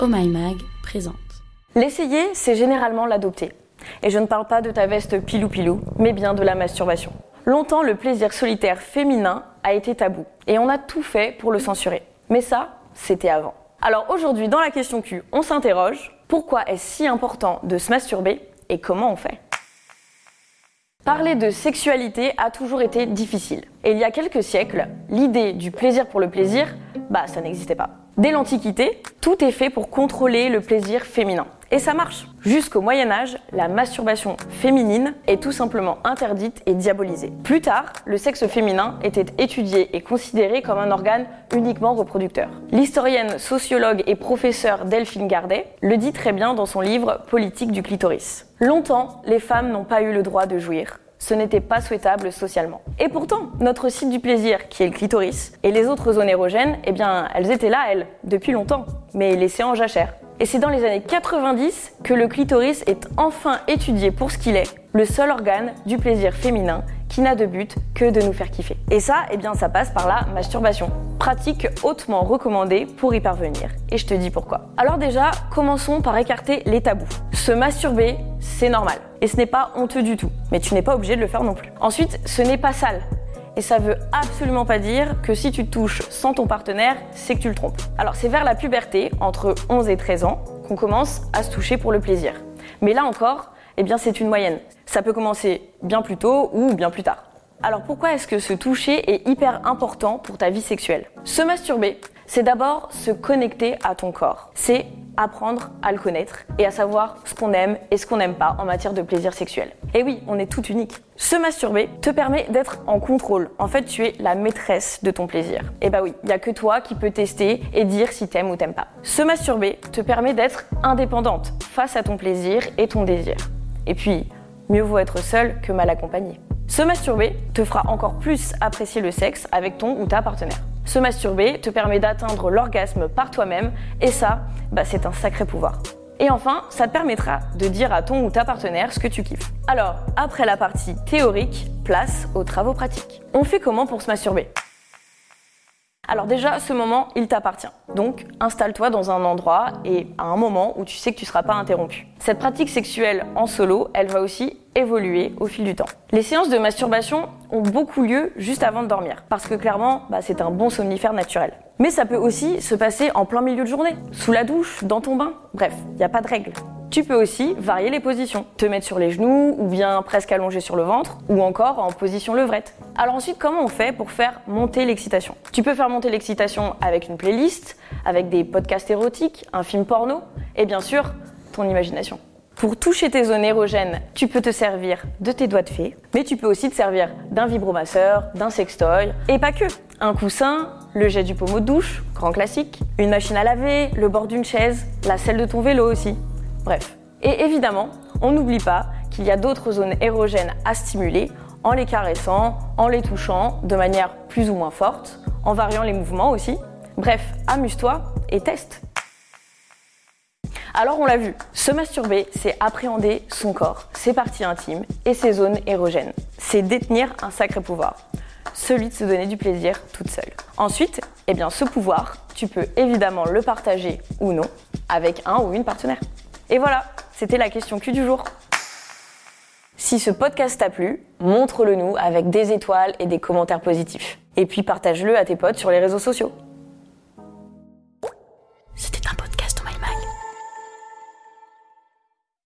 Oh My Mag présente. L'essayer, c'est généralement l'adopter. Et je ne parle pas de ta veste pilou-pilou, mais bien de la masturbation. Longtemps, le plaisir solitaire féminin a été tabou. Et on a tout fait pour le censurer. Mais ça, c'était avant. Alors aujourd'hui, dans la question Q, on s'interroge pourquoi est-ce si important de se masturber et comment on fait? Parler de sexualité a toujours été difficile. Et il y a quelques siècles, l'idée du plaisir pour le plaisir, bah ça n'existait pas. Dès l'Antiquité, tout est fait pour contrôler le plaisir féminin. Et ça marche. Jusqu'au Moyen Âge, la masturbation féminine est tout simplement interdite et diabolisée. Plus tard, le sexe féminin était étudié et considéré comme un organe uniquement reproducteur. L'historienne, sociologue et professeure Delphine Gardet le dit très bien dans son livre Politique du clitoris. Longtemps, les femmes n'ont pas eu le droit de jouir ce n'était pas souhaitable socialement. Et pourtant, notre site du plaisir, qui est le clitoris, et les autres zones érogènes, eh bien, elles étaient là, elles, depuis longtemps, mais laissées en jachère. Et c'est dans les années 90 que le clitoris est enfin étudié pour ce qu'il est, le seul organe du plaisir féminin qui n'a de but que de nous faire kiffer. Et ça, eh bien, ça passe par la masturbation. Pratique hautement recommandée pour y parvenir. Et je te dis pourquoi. Alors déjà, commençons par écarter les tabous. Se masturber, c'est normal. Et ce n'est pas honteux du tout. Mais tu n'es pas obligé de le faire non plus. Ensuite, ce n'est pas sale. Et ça veut absolument pas dire que si tu te touches sans ton partenaire, c'est que tu le trompes. Alors c'est vers la puberté, entre 11 et 13 ans, qu'on commence à se toucher pour le plaisir. Mais là encore, eh bien c'est une moyenne. Ça peut commencer bien plus tôt ou bien plus tard. Alors pourquoi est-ce que se toucher est hyper important pour ta vie sexuelle? Se masturber, c'est d'abord se connecter à ton corps. C'est apprendre à le connaître et à savoir ce qu'on aime et ce qu'on n'aime pas en matière de plaisir sexuel. Et oui, on est tout unique. Se masturber te permet d'être en contrôle. En fait, tu es la maîtresse de ton plaisir. Et bah oui, il y a que toi qui peux tester et dire si t'aimes ou t'aimes pas. Se masturber te permet d'être indépendante face à ton plaisir et ton désir. Et puis, mieux vaut être seul que mal accompagné. Se masturber te fera encore plus apprécier le sexe avec ton ou ta partenaire. Se masturber te permet d'atteindre l'orgasme par toi-même et ça, bah, c'est un sacré pouvoir. Et enfin, ça te permettra de dire à ton ou ta partenaire ce que tu kiffes. Alors, après la partie théorique, place aux travaux pratiques. On fait comment pour se masturber? Alors déjà, ce moment, il t'appartient. Donc, installe-toi dans un endroit et à un moment où tu sais que tu ne seras pas interrompu. Cette pratique sexuelle en solo, elle va aussi évoluer au fil du temps. Les séances de masturbation ont beaucoup lieu juste avant de dormir, parce que clairement, bah, c'est un bon somnifère naturel. Mais ça peut aussi se passer en plein milieu de journée, sous la douche, dans ton bain. Bref, il n'y a pas de règle. Tu peux aussi varier les positions, te mettre sur les genoux ou bien presque allongé sur le ventre ou encore en position levrette. Alors ensuite, comment on fait pour faire monter l'excitation? Tu peux faire monter l'excitation avec une playlist, avec des podcasts érotiques, un film porno et bien sûr ton imagination. Pour toucher tes zones érogènes, tu peux te servir de tes doigts de fée, mais tu peux aussi te servir d'un vibromasseur, d'un sextoy, et pas que. Un coussin, le jet du pommeau de douche, grand classique, une machine à laver, le bord d'une chaise, la selle de ton vélo aussi. Bref. Et évidemment, on n'oublie pas qu'il y a d'autres zones érogènes à stimuler en les caressant, en les touchant de manière plus ou moins forte, en variant les mouvements aussi. Bref, amuse-toi et teste. Alors on l'a vu, se masturber, c'est appréhender son corps, ses parties intimes et ses zones érogènes. C'est détenir un sacré pouvoir, celui de se donner du plaisir toute seule. Ensuite, eh bien ce pouvoir, tu peux évidemment le partager ou non avec un ou une partenaire. Et voilà, c'était la question Q du jour. Si ce podcast t'a plu, montre-le nous avec des étoiles et des commentaires positifs. Et puis partage-le à tes potes sur les réseaux sociaux.